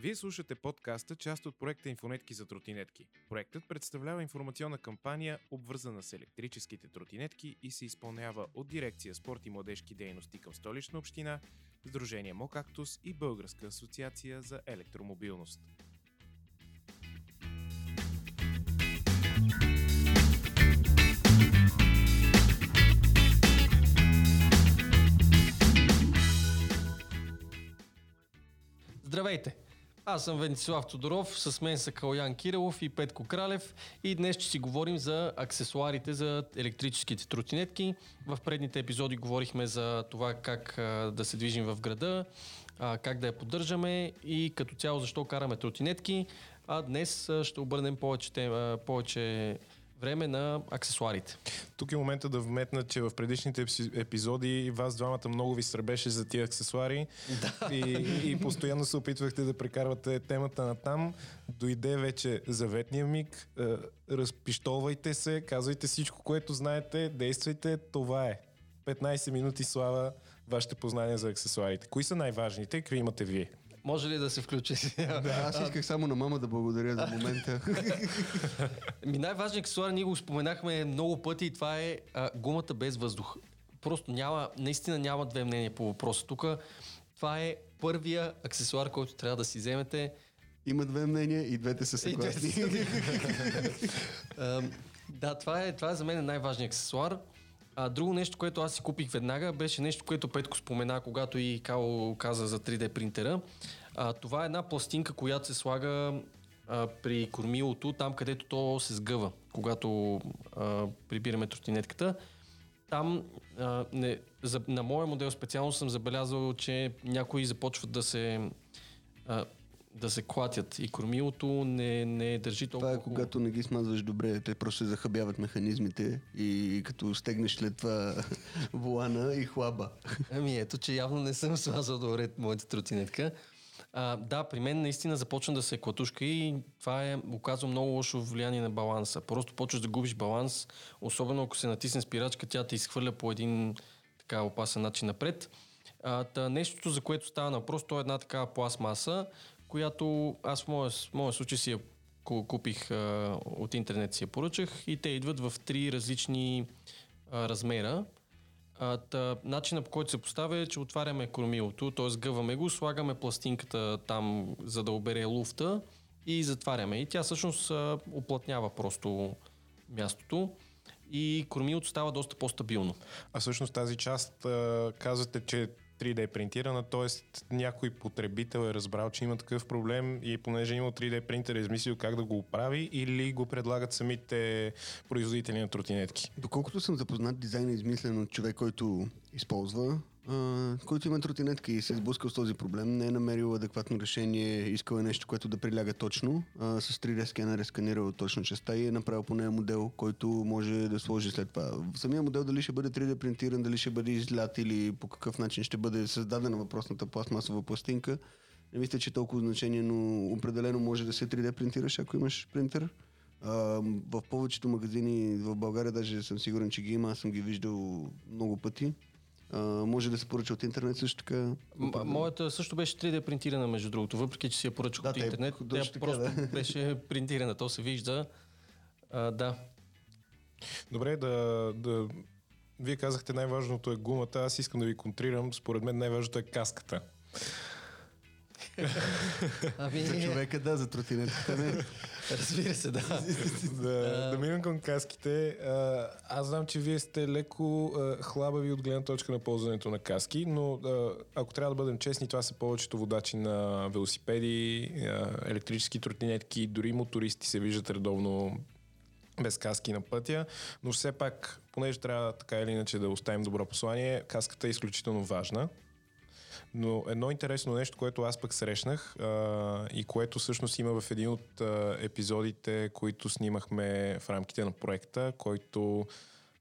Вие слушате подкаста, част от проекта Инфонетки за тротинетки. Проектът представлява информационна кампания, обвързана с електрическите тротинетки и се изпълнява от дирекция спорт и младежки дейности към столична община, Сдружение Мокактус и Българска асоциация за електромобилност. Здравейте! Аз съм Венцислав Тодоров, с мен са Калян Кирилов и Петко Кралев и днес ще си говорим за аксесуарите за електрическите тротинетки. В предните епизоди говорихме за това как да се движим в града, как да я поддържаме и като цяло защо караме тротинетки. А днес ще обърнем повече, тема, повече време на аксесуарите. Тук е момента да вметна, че в предишните епизоди вас двамата много ви сребеше за тия аксесуари да. и, и постоянно се опитвахте да прекарвате темата на там. Дойде вече заветния миг. Е, разпиштолвайте се, казвайте всичко, което знаете, действайте. Това е. 15 минути слава вашите познания за аксесуарите. Кои са най-важните? Какви имате вие? Може ли да се включи? Да, аз исках само на мама да благодаря за момента. Ми най-важният аксесуар, ние го споменахме много пъти и това е а, гумата без въздух. Просто няма, наистина няма две мнения по въпроса. Тук това е първия аксесуар, който трябва да си вземете. Има две мнения и двете са съгласни. да, това е, това е за мен най-важният аксесуар. А друго нещо, което аз си купих веднага, беше нещо, което Петко спомена, когато и Као каза за 3D принтера. А, това е една пластинка, която се слага а, при кормилото, там където то се сгъва, когато а, прибираме тротинетката. Там а, не, за, на моя модел специално съм забелязал, че някои започват да се а, да се клатят и кормилото не, не държи толкова Това е когато не ги смазваш добре, те просто се захабяват механизмите и като стегнеш след това волана и хлаба. Ами ето, че явно не съм смазал добре моята тротинетка. А, да, при мен наистина започна да се клатушка и това е оказва много лошо влияние на баланса. Просто почваш да губиш баланс, особено ако се натисне спирачка, тя те изхвърля по един така опасен начин напред. А, та, нещото, за което става на просто е една такава пластмаса, която аз в моя, моя случай си я купих а, от интернет си я поръчах и те идват в три различни а, размера. А, та, начинът по който се поставя е, че отваряме кормилото, т.е. гъваме го, слагаме пластинката там, за да обере луфта и затваряме. И тя всъщност а, оплътнява просто мястото и кормилото става доста по-стабилно. А всъщност тази част а, казвате, че 3D принтирана, т.е. някой потребител е разбрал, че има такъв проблем и понеже има 3D принтер е измислил как да го оправи или го предлагат самите производители на тротинетки? Доколкото съм запознат, дизайн е измислен от човек, който използва който има тротинетка и се е сблъскал с този проблем, не е намерил адекватно решение, искал е нещо, което да приляга точно. А, с 3D скенер е сканирал точно частта и е направил по нея модел, който може да сложи след това. Самия модел дали ще бъде 3D принтиран, дали ще бъде излят или по какъв начин ще бъде създадена въпросната пластмасова пластинка. Не мисля, че е толкова значение, но определено може да се 3D принтираш, ако имаш принтер. Uh, в повечето магазини в България даже съм сигурен, че ги има. Аз съм ги виждал много пъти. А, може да се поръча от интернет също така. М- моята също беше 3D принтирана, между другото, въпреки че си я поръчах да, от интернет. Тя така, просто да. беше принтирана, то се вижда. А, да. Добре, да, да... Вие казахте най-важното е гумата, аз искам да ви контрирам. Според мен най-важното е каската. Ами... За човека да, за тротинетката не. Разбира се, да. да, да минем към каските. Аз знам, че вие сте леко хлабави от гледна точка на ползването на каски, но ако трябва да бъдем честни, това са повечето водачи на велосипеди, електрически тротинетки, дори мотористи се виждат редовно без каски на пътя, но все пак, понеже трябва така или иначе да оставим добро послание, каската е изключително важна. Но едно интересно нещо, което аз пък срещнах а, и което всъщност има в един от а, епизодите, които снимахме в рамките на проекта, който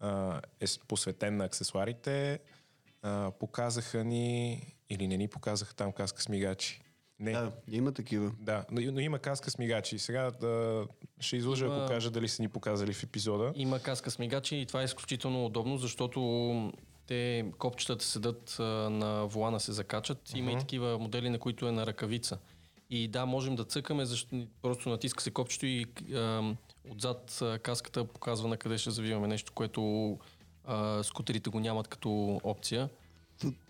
а, е посветен на аксесуарите, а, показаха ни или не ни показаха там каска с мигачи. Не. Да, има такива. Да, но, но има каска с мигачи. Сега да, ще излъжа, има... ако кажа дали са ни показали в епизода. Има каска с мигачи и това е изключително удобно, защото те копчетата седат а, на волана, се закачат. Uh-huh. Има и такива модели, на които е на ръкавица. И да, можем да цъкаме, защото просто натиска се копчето и а, отзад а, каската показва на къде ще завиваме нещо, което а, скутерите го нямат като опция.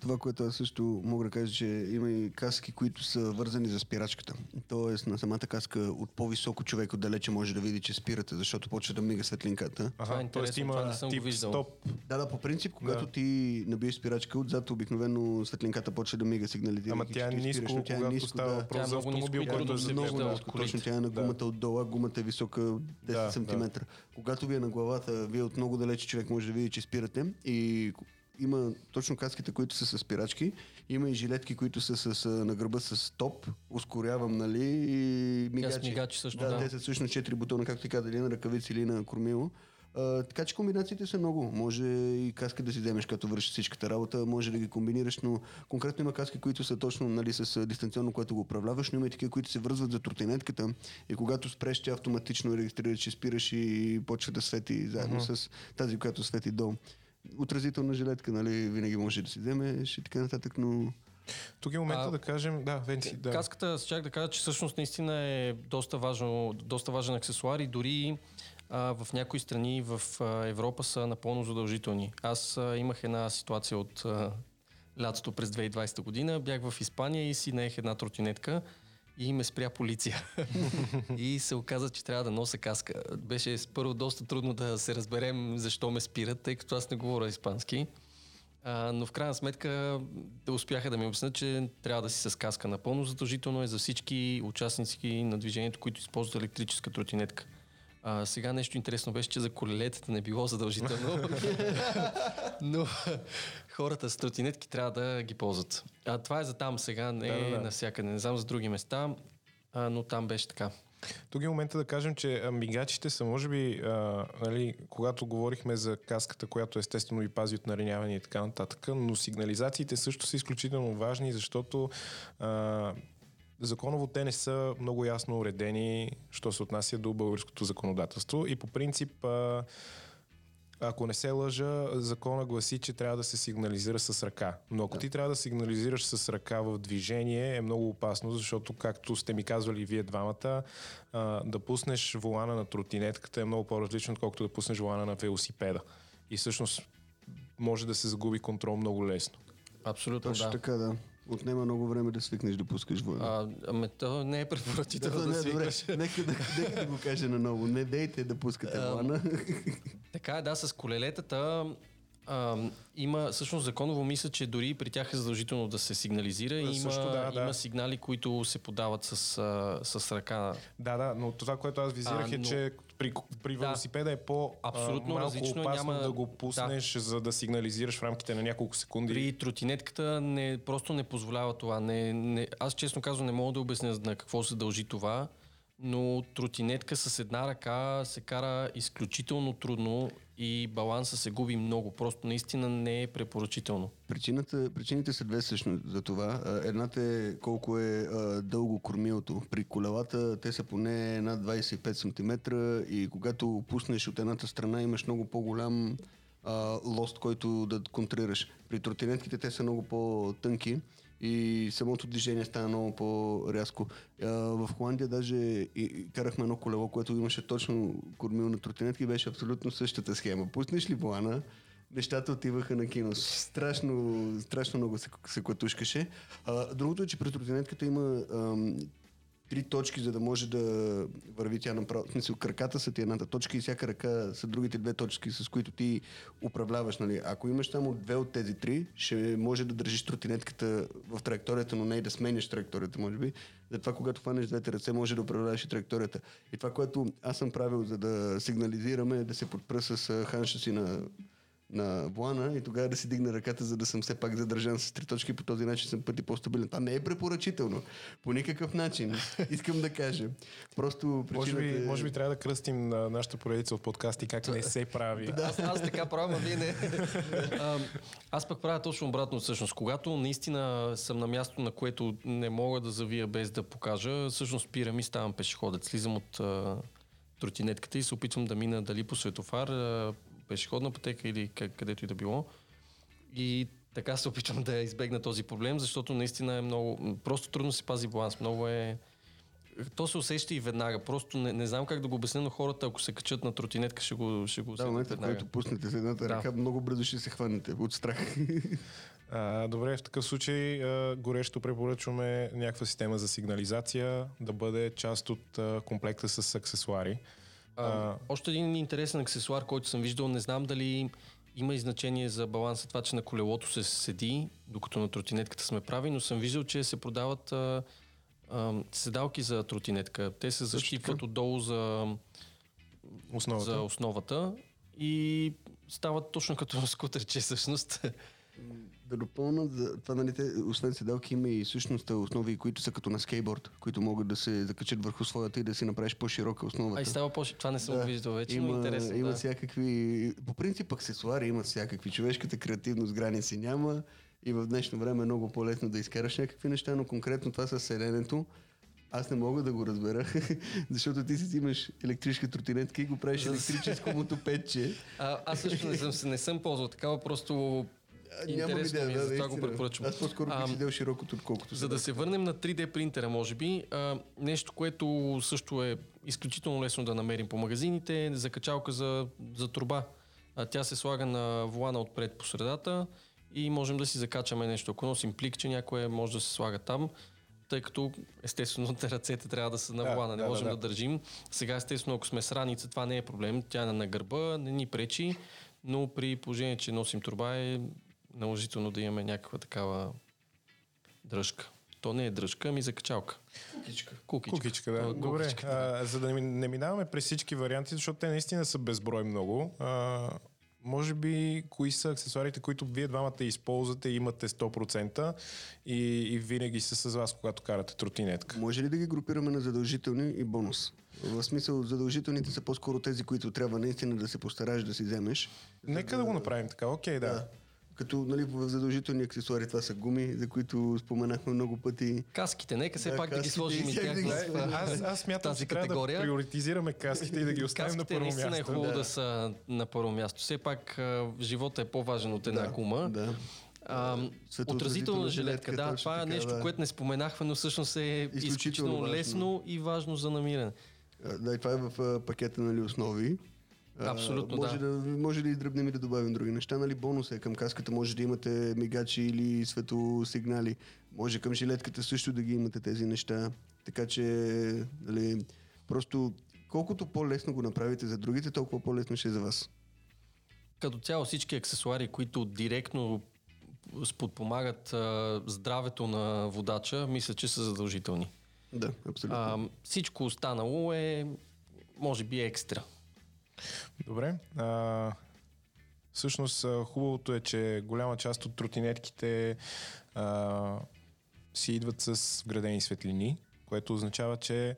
Това, което аз също мога да кажа, че има и каски, които са вързани за спирачката. Тоест на самата каска от по-високо човек отдалече може да види, че спирате, защото почва да мига светлинката. Това е тоест има това не съм го тип виждал. стоп. Да, да, по принцип, когато Да. ти набиеш спирачка, отзад обикновено светлинката почва да мига сигнализира. Ама тя е ниско, става въпрос Тя е за много ниско автомобил, и който е се за много да, от ниско, точно тя е на Да. гумата отдолу, а гумата е висока 10 Да, см. Когато ви е на главата, вие от много далече човек може да види, че спирате и има точно каските, които са с спирачки, има и жилетки, които са с, на гърба с топ, ускорявам, нали, и мигачи. мигачи също, да, да. те са всъщност 4 бутона, както ти каза, дали на ръкавици или на кормило. А, така че комбинациите са много. Може и каска да си вземеш, като вършиш всичката работа, може да ги комбинираш, но конкретно има каски, които са точно нали, с дистанционно, което го управляваш, но има и такива, които се връзват за тротинетката и когато спреш, тя автоматично регистрира, че спираш и почва да свети заедно с тази, която свети долу. Отразителна жилетка, нали, винаги може да си вземеш и така нататък, но Тук е момента А, да кажем, да, Венци, да. Каската, щях да кажа, че всъщност наистина е доста, важно, доста важен аксесуар и дори а, в някои страни в а, Европа са напълно задължителни. Аз а, имах една ситуация от а, лятото през 2020 година. Бях в Испания и си наех една тротинетка и ме спря полиция. и се оказа, че трябва да нося каска. Беше първо доста трудно да се разберем защо ме спират, тъй като аз не говоря испански. А, но в крайна сметка да успяха да ми обяснят, че трябва да си с каска. Напълно задължително е за всички участници на движението, които използват електрическа тротинетка. А, сега нещо интересно беше, че за колелетата не било задължително, но хората с тротинетки трябва да ги ползват. А това е за там сега, не Да, да, да. навсякъде. Не знам за други места, а, но там беше така. Тук е момента да кажем, че мигачите са, може би, а, нали, когато говорихме за каската, която естествено ви пази от нариняване и така нататък, но сигнализациите също са изключително важни, защото а, законово те не са много ясно уредени, що се отнася до българското законодателство и по принцип а, ако не се лъжа, закона гласи, че трябва да се сигнализира с ръка. Но ако ти трябва да сигнализираш с ръка в движение, е много опасно, защото, както сте ми казвали вие двамата, а, да пуснеш волана на тротинетката е много по-различно, отколкото да пуснеш волана на велосипеда. И всъщност може да се загуби контрол много лесно. Абсолютно точно да. така, да. Отнема много време да свикнеш да пускаш вода. А, ами, то не е препоръчително да, не, да добре, свикнеш. нека да, нека да го кажа наново. Не дейте да пускате лана. Така е, да, с колелетата а, има, всъщност законово мисля, че дори при тях е задължително да се сигнализира. Има, също да, да. има сигнали, които се подават с, а, с ръка. Да, да, но това, което аз визирах А, е, но- че при, при Да. велосипеда е по Абсолютно а, малко различно опасно няма- да го пуснеш, за да сигнализираш в рамките на няколко секунди. При тротинетката не, просто не позволява това. Не, не, аз честно казвам не мога да обясня на какво се дължи това, но тротинетка с една ръка се кара изключително трудно и баланса се губи много. Просто наистина не е препоръчително. Причината, причините са две всъщност за това. Едната е колко е а, дълго кормилото. При колелата те са поне над 25 см и когато пуснеш от едната страна имаш много по-голям лост, който да контрираш. При тротинетките те са много по-тънки и самото движение става много по-рязко. В Холандия даже карахме едно колело, което имаше точно кормил на тротинетки беше абсолютно същата схема. Пуснеш ли волана, нещата отиваха на кино. Страшно, страшно много се, се клатушкаше. Другото е, че при тротинетката има три точки, за да може да върви тя направо. Смисъл, краката са ти едната точка и всяка ръка са другите две точки, с които ти управляваш. Нали? Ако имаш само две от тези три, ще може да държиш тротинетката в траекторията, но не и да сменяш траекторията, може би. Затова, когато хванеш двете ръце, може да управляваш и траекторията. И това, което аз съм правил, за да сигнализираме, е да се подпра с ханша си на на Блана и тогава да си дигна ръката, за да съм все пак задържан с три точки. По този начин съм пъти по-стабилен. Това не е препоръчително. По никакъв начин. Искам да кажа. Просто Може причината би, е... може би трябва да кръстим на нашата поредица от подкасти как не се прави. Аз, аз така правя, а вие не. А, аз пък правя точно обратно всъщност. Когато наистина съм на място, на което не мога да завия без да покажа, всъщност спирам и ставам пешеходец. Слизам от тротинетката и се опитвам да мина дали по светофар, пешеходна пътека или къ- където и да било. И така се опитвам да избегна този проблем, защото наистина е много... Просто трудно се пази баланс. Много е... То се усеща и веднага. Просто не, не знам как да го обясня, но хората, ако се качат на тротинетка, ще го, ще го Да, момента, който пуснете с едната Да. ръка, много бързо ще се хванете от страх. А, добре, в такъв случай а, горещо препоръчваме някаква система за сигнализация да бъде част от а, комплекта с аксесуари. А, още един интересен аксесуар, който съм виждал, не знам дали има и значение за баланса това, че на колелото се седи, докато на тротинетката сме прави, но съм виждал, че се продават а, а, седалки за тротинетка. Те се защипват отдолу за, Основата. за основата и стават точно като скутерче всъщност. Да допълна, това, нали, те, освен седалки, има и всъщност основи, които са като на скейтборд, които могат да се закачат върху своята и да си направиш по-широка основата. А и става по Това не съм го виждал вече, но има, интересно. има да. всякакви... По принцип аксесуари имат всякакви. Човешката креативност граници няма и в днешно време е много по-лесно да изкараш някакви неща, но конкретно това с селенето, аз не мога да го разбера, защото ти си имаш електрическа тротинетка и го правиш електрическо мотопедче. А, аз също не съм, не съм ползвал такава, просто Нямам интересно идея, ми е, да, затова го наистина. препоръчвам. Аз по-скоро бих седел широкото, отколкото За да се върнем на 3D принтера, може би, а, нещо, което също е изключително лесно да намерим по магазините, е закачалка за, за труба. А, тя се слага на волана отпред по средата и можем да си закачаме нещо. Ако носим пликче, някое може да се слага там, тъй като естествено ръцете трябва да са на Да, волана, не да, можем да, да, да. държим. Сега естествено, ако сме с раница, това не е проблем, тя е на гърба, не ни пречи, но при положение, че носим труба е наложително да имаме някаква такава дръжка. То не е дръжка, ами закачалка. Кукичка. Кукичка. Кукичка, да. Е Добре, кукичка. а, за да не, ми- не минаваме през всички варианти, защото те наистина са безброй много. А, може би, кои са аксесуарите, които вие двамата използвате и имате 100% и, и винаги са с вас, когато карате тротинетка? Може ли да ги групираме на задължителни и бонус? В смисъл, задължителните са по-скоро тези, които трябва наистина да се постараеш да си вземеш. Нека да го направим така. Окей, да. Да. Като нали, в задължителни аксесуари това са гуми, за които споменахме много пъти. Каските, нека все Да, пак да ги сложим и тях да ги Аз, аз смятам, тази че трябва да категория. приоритизираме каските и да ги оставим на Каските първо наистина е място. хубаво да. Да. са на първо място. Все пак живота е по-важен от една Да, гума. да. А, отразителна жилетка, да, това е така, нещо, да. което не споменахме, но всъщност е изключително, Изключително лесно и важно за намиране. Да, и това е в пакета нали, основи. А, Абсолютно, може да. да. Може да издръбнем и да добавим други неща. Нали, бонус е към каската, може да имате мигачи или светосигнали. Може към жилетката също да ги имате тези неща. Така че, нали, просто колкото по-лесно го направите за другите, толкова по-лесно ще е за вас. Като цяло всички аксесуари, които директно подпомагат а, здравето на водача, мисля, че са задължителни. Да, абсолютно. А, всичко останало е, може би, екстра. Добре. А, всъщност хубавото е, че голяма част от тротинетките а, си идват с вградени светлини, което означава, че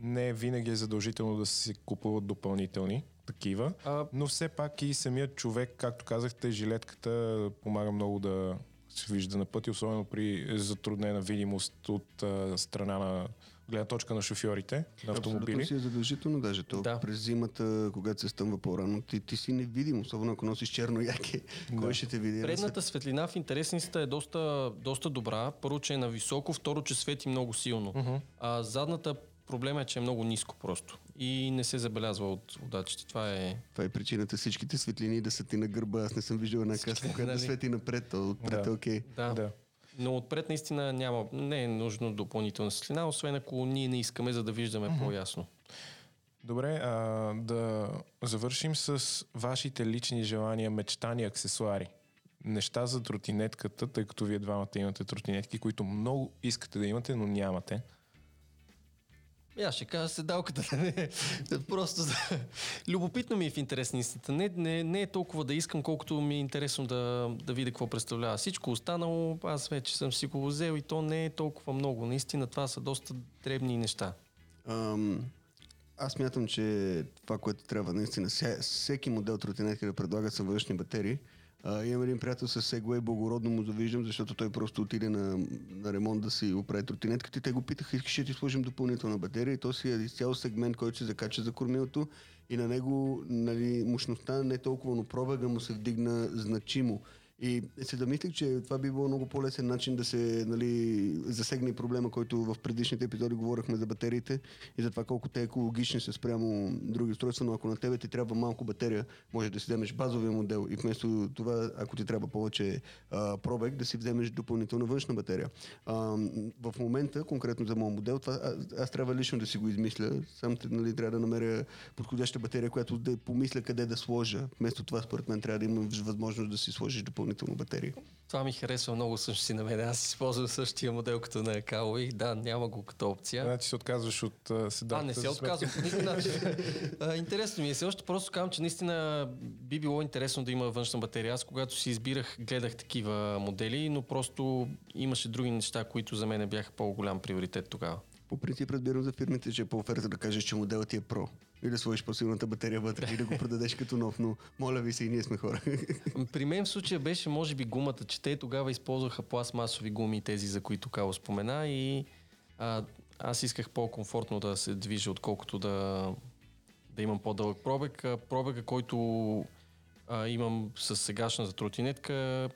не винаги е задължително да се купуват допълнителни такива, А, но все пак и самият човек, както казахте, жилетката помага много да се вижда на пъти, особено при затруднена видимост от а, страна на гледна точка на шофьорите на автомобили. Абсолютно си е задължително даже то. Да. През зимата, когато се стъмва по-рано, ти, ти си невидим, особено ако носиш черно яке. Кой ще те види? Предната светлина в интересницата е доста, доста добра. Първо, че е на високо, второ, че свети много силно. Мгм. А задната проблема е, че е много ниско просто. И не се забелязва от водачите. Това е... Това е причината всичките светлини да са ти на гърба. Аз не съм виждал една каска, която да нали? свети напред, то отпред Да. е окей. Да. Да. Но отпред наистина няма, не е нужно допълнителна светлина, освен ако ние не искаме, за да виждаме по-ясно. Добре, а, да завършим с вашите лични желания, мечтани, аксесуари. Неща за тротинетката, тъй като вие двамата имате тротинетки, които много искате да имате, но нямате. И аз ще кажа седалката. да не- Просто да... Любопитно ми е в интерес на истината. Не, не, не е толкова да искам, колкото ми е интересно да, да видя какво представлява. Всичко останало, аз вече съм си го взел и то не е толкова много. Наистина това са доста дребни неща. Ам, аз мятам, че това, което трябва наистина, всеки модел тротинетка да предлага са външни батерии. А, имам един приятел с Segway, благородно му завиждам, защото той просто отиде на, на ремонт да си оправи тротинетката и те го питаха, искаш да ти сложим допълнителна батерия и то си е изцяло сегмент, който се закача за кормилото и на него нали, мощността не е толкова, но пробега му се вдигна значимо. И се замислих, че това би било много по-лесен начин да се нали, засегне проблема, който в предишните епизоди говорихме за батериите и за това колко те екологични са спрямо други устройства, но ако на тебе ти трябва малко батерия, може да си вземеш базовия модел и вместо това, ако ти трябва повече а, пробег, да си вземеш допълнителна външна батерия. А, в момента, конкретно за моят модел, това, аз, аз трябва лично да си го измисля. Сам нали, трябва да намеря подходяща батерия, която да помисля къде да сложа. Вместо това, според мен, трябва да имаш възможност да си сложиш допълнително батерия. Това ми харесва много също си на мен. Аз използвам същия модел като на Калови. Да, няма го като опция. Значи се отказваш от uh, седалката. А, не се отказвам по никакъв начин. интересно ми е. Се още просто казвам, че наистина би било интересно да има външна батерия. Аз когато си избирах, гледах такива модели, но просто имаше други неща, които за мен бяха по-голям приоритет тогава. По принцип разбирам за фирмите, че е по-оферта да кажеш, че моделът ти е про и да сложиш по-силната батерия вътре и да го продадеш като нов, но моля ви се и ние сме хора. При мен в случая беше може би гумата, че те тогава използваха пластмасови гуми, тези за които Као спомена и а, аз исках по-комфортно да се движа, отколкото да, да имам по-дълъг пробег. Пробега, който а, имам с сегашната тротинетка,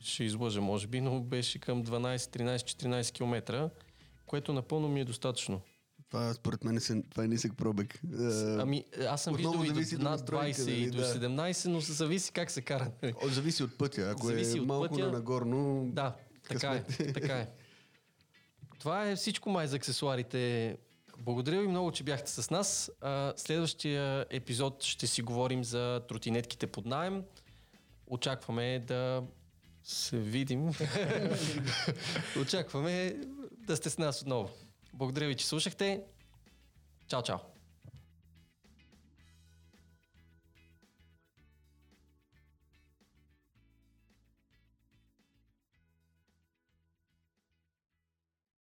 ще излъжа може би, но беше към 12, 13, 14 км, което напълно ми е достатъчно. Това според мен е, това е нисък пробег. Ами аз съм виждал и до над 20 нали, и до 17, но зависи как се кара. О, зависи от пътя. Ако зависи е от малко пътя, на нагорно... Да, така е, така е. Това е всичко май за аксесуарите. Благодаря ви много, че бяхте с нас. Следващия епизод ще си говорим за тротинетките под найем. Очакваме да се видим. Очакваме да сте с нас отново. Благодаря ви, че слушахте. Чао, чао!